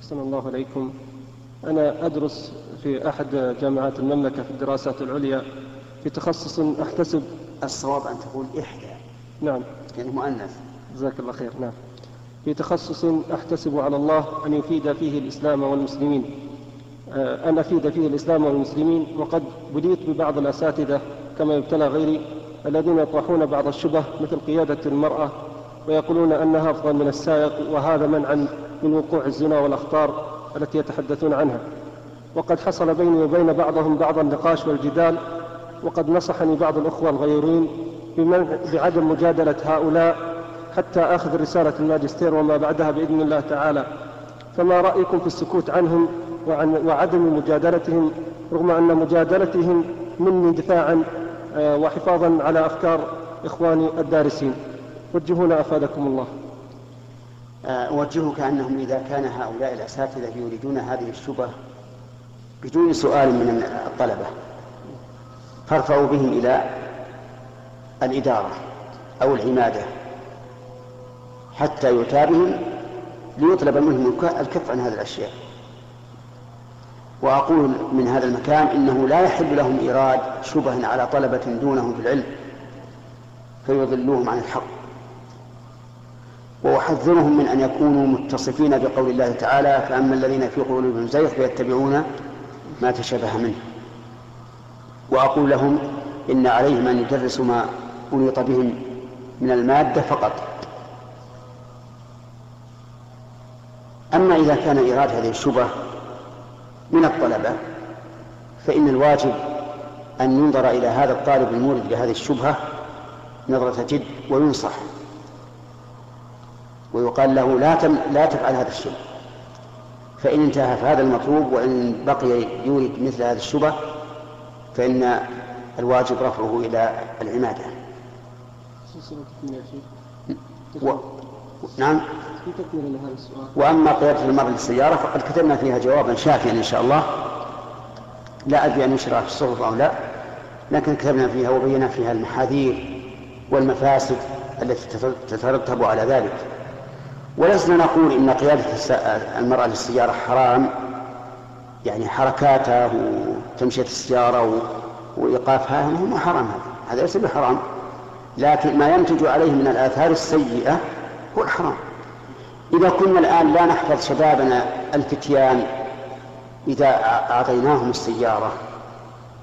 أحسن الله إليكم. أنا أدرس في أحد جامعات المملكة في الدراسات العليا في تخصص أحتسب. الصواب أن تقول إحدى. نعم. يعني مؤنث. جزاك الله خير. نعم. في تخصص أحتسب على الله أن يفيد فيه الإسلام والمسلمين. آه، أن أفيد فيه الإسلام والمسلمين. وقد بليت ببعض الأساتذة كما يبتلى غيري الذين يطرحون بعض الشبه مثل قيادة المرأة ويقولون أنها أفضل من السائق وهذا منعا من وقوع الزنا والأخطار التي يتحدثون عنها. وقد حصل بيني وبين بعضهم بعض النقاش والجدال وقد نصحني بعض الأخوة الغيورين بعدم مجادلة هؤلاء حتى أخذ رسالة الماجستير وما بعدها بإذن الله تعالى. فما رأيكم في السكوت عنهم وعن وعدم مجادلتهم رغم أن مجادلتهم مني دفاعا آه، وحفاظا على أفكار إخواني الدارسين؟ وجهونا أفادكم الله. آه، أوجهك أنهم إذا كان هؤلاء الأساتذة يريدون هذه الشبه بدون سؤال من الطلبة فارفعوا بهم إلى الإدارة أو العمادة حتى يؤتى بهم ليطلب منهم الكف عن هذه الأشياء. وأقول من هذا المكان إنه لا يحل لهم إيراد شبه على طلبة دونهم في العلم فيضلوهم عن الحق. وأحذرهم من أن يكونوا متصفين بقول الله تعالى فأما الذين في قلوبهم زيغ فيتبعون ما تشابه منه. وأقول لهم إن عليهم أن يدرسوا ما أنيط بهم من المادة فقط. أما إذا كان إيراد هذه الشبهة من الطلبة فإن الواجب أن ينظر إلى هذا الطالب المورد بهذه الشبهة نظرة جد وينصح. ويقال له لا تم لا تفعل هذا الشيء فإن انتهى فهذا المطلوب وإن بقي يورد مثل هذه الشبهة فإن الواجب رفعه إلى العمادة. و... نعم. وأما قيادة المرء للسيارة فقد كتبنا فيها جوابا شافيا إن شاء الله. لا أدري أن يشرع في الصحف أو لا لكن كتبنا فيها وبينا فيها المحاذير والمفاسد التي تترتب على ذلك. ولسنا نقول إن قيادة المرأة للسيارة حرام يعني حركاتها وتمشية السيارة وإيقافها ما حرام هذا هذا ليس بحرام لكن ما ينتج عليه من الآثار السيئة هو الحرام إذا كنا الآن لا نحفظ شبابنا الفتيان إذا أعطيناهم السيارة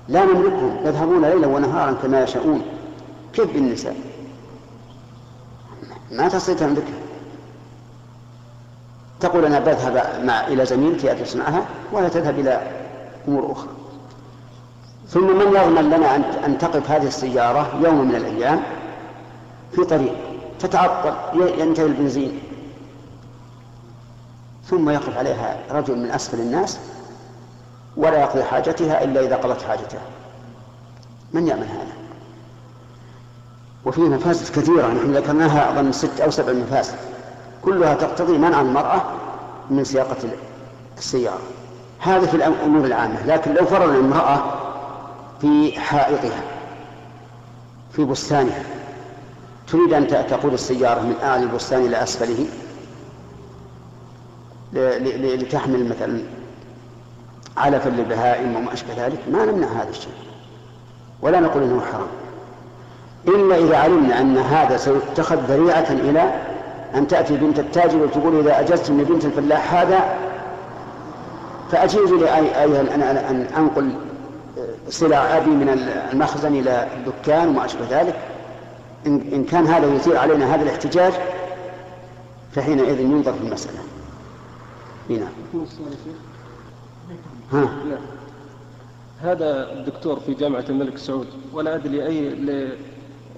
لا نملكهم يذهبون ليلا ونهارا كما يشاءون كيف بالنساء؟ ما تستطيع تملكها. تقول أنا بذهب مع إلى زميلتي أدرس معها ولا تذهب إلى أمور أخرى. ثم من يضمن لنا أن تقف هذه السيارة يوم من الأيام في طريق تتعطل ينتهي البنزين. ثم يقف عليها رجل من أسفل الناس ولا يقضي حاجتها إلا إذا قضت حاجتها. من يعمل هذا؟ وفيه مفاسد كثيرة نحن ذكرناها أظن ست أو سبع مفاسد كلها تقتضي منع المرأة من سياقة السيارة. هذا في الأمور العامة. لكن لو فرض امرأة في حائطها في بستانها تريد أن تقود السيارة من أعلى البستان إلى أسفله لتحمل مثلا علفا للبهائم وما أشبه ذلك ما نمنع هذا الشيء. ولا نقول إنه حرام. إلا إذا علمنا أن هذا سيتخذ ذريعة إلى أن تأتي بنت التاجر وتقول إذا أجزت من بنت الفلاح هذا فأجيز لي أيضا أن أن أنقل سلع أبي من المخزن إلى الدكان وما أشبه ذلك. إن كان هذا يثير علينا هذا الاحتجاج فحينئذ ينظر في المسألة. نعم. ها؟ هذا الدكتور في جامعة الملك سعود ولا أدري أي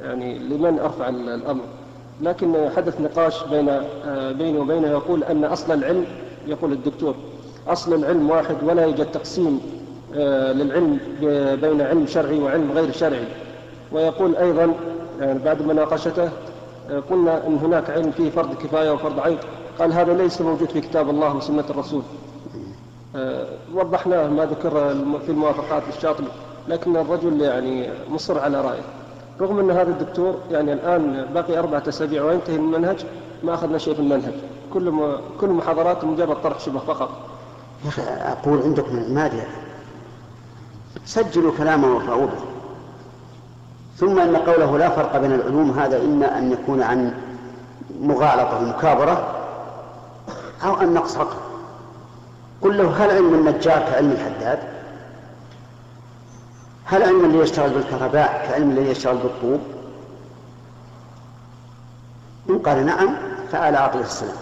يعني لمن أرفع الأمر. لكن حدث نقاش بين آه، بيني وبينه يقول أن أصل العلم يقول الدكتور أصل العلم واحد ولا يوجد تقسيم آه، للعلم بين علم شرعي وعلم غير شرعي. ويقول أيضا يعني بعد مناقشته قلنا أن هناك علم فيه فرض كفاية وفرض عين قال هذا ليس موجود في كتاب الله وسنة الرسول. وضحناه ما ذكر في الموافقات للشاطبي. لكن الرجل يعني مصر على رأيه. رغم أن هذا الدكتور يعني الآن باقي أربعة أسابيع وينتهي المنهج ما أخذنا شيء في المنهج. كل كل محاضرات مجرد طرح شبه فقط. يا أخي أقول عندكم ماذا سجلوا كلامه وارفعوا به ثم أن قوله لا فرق بين العلوم هذا إما أن يكون عن مغالطة ومكابرة أو أن نقص قل له هل علم النجار كعلم الحداد؟ هل علم الذي يشتغل بالكهرباء كعلم الذي يشتغل بالطوب؟ إن قال نعم فعلى عقل السلام.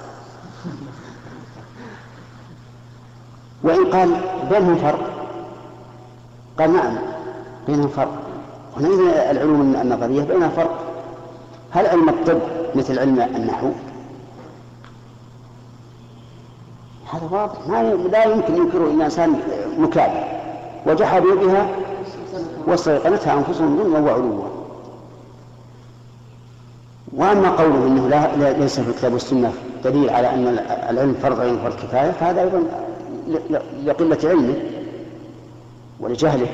وإن قال بينهم فرق. قال نعم بينهم فرق. حينئذ العلوم النظرية بينها فرق. هل علم الطب مثل علم النحو؟ هذا واضح. ما لا يمكن ينكره إلا إنسان مكابر. وجحدوا بها واستيقنتها أنفسهم ظلما وعلوا وأما قوله أنه لا ليس في الكتاب والسنة دليل على أن العلم فرض عين فرض كفاية فهذا أيضا لقلة علمه ولجهله.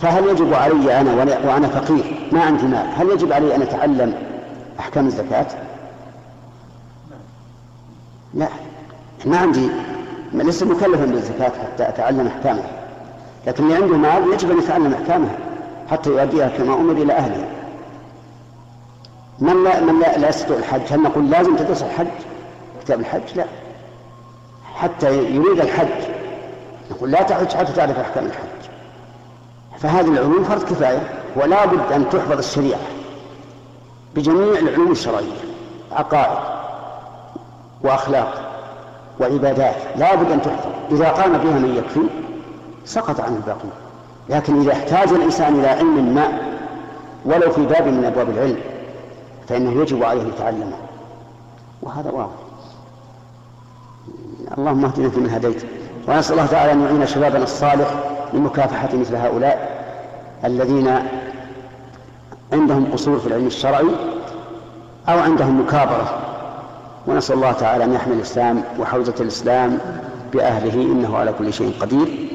فهل يجب علي أنا وأنا فقير ما عندي مال. هل يجب علي أن أتعلم أحكام الزكاة؟ لا. ما عندي لست مكلفا بالزكاة حتى أتعلم أحكامها. لكن اللي عنده مال يجب أن يتعلم أحكامها حتى يؤديها كما أمر إلى أهلها من لا من لا, لا يستطيع الحج هل نقول لازم تدرس الحج؟ كتاب الحج؟ لا. حتى يريد الحج نقول لا تحج حتى تعرف أحكام الحج. فهذه العلوم فرض كفاية ولا بد أن تحفظ الشريعة بجميع العلوم الشرعية عقائد وأخلاق وعبادات لا بد أن تحفظ. إذا قام بها من يكفي سقط عن الباقي. لكن إذا احتاج الإنسان إلى علم ما ولو في باب من أبواب العلم فإنه يجب عليه يتعلمه. وهذا واضح. اللهم اهدنا فيمن هديت ونسأل الله تعالى أن يعين شبابنا الصالح لمكافحة مثل هؤلاء الذين عندهم قصور في العلم الشرعي أو عندهم مكابرة. ونسأل الله تعالى أن يحمي الإسلام وحوزة الإسلام بأهله إنه على كل شيء قدير.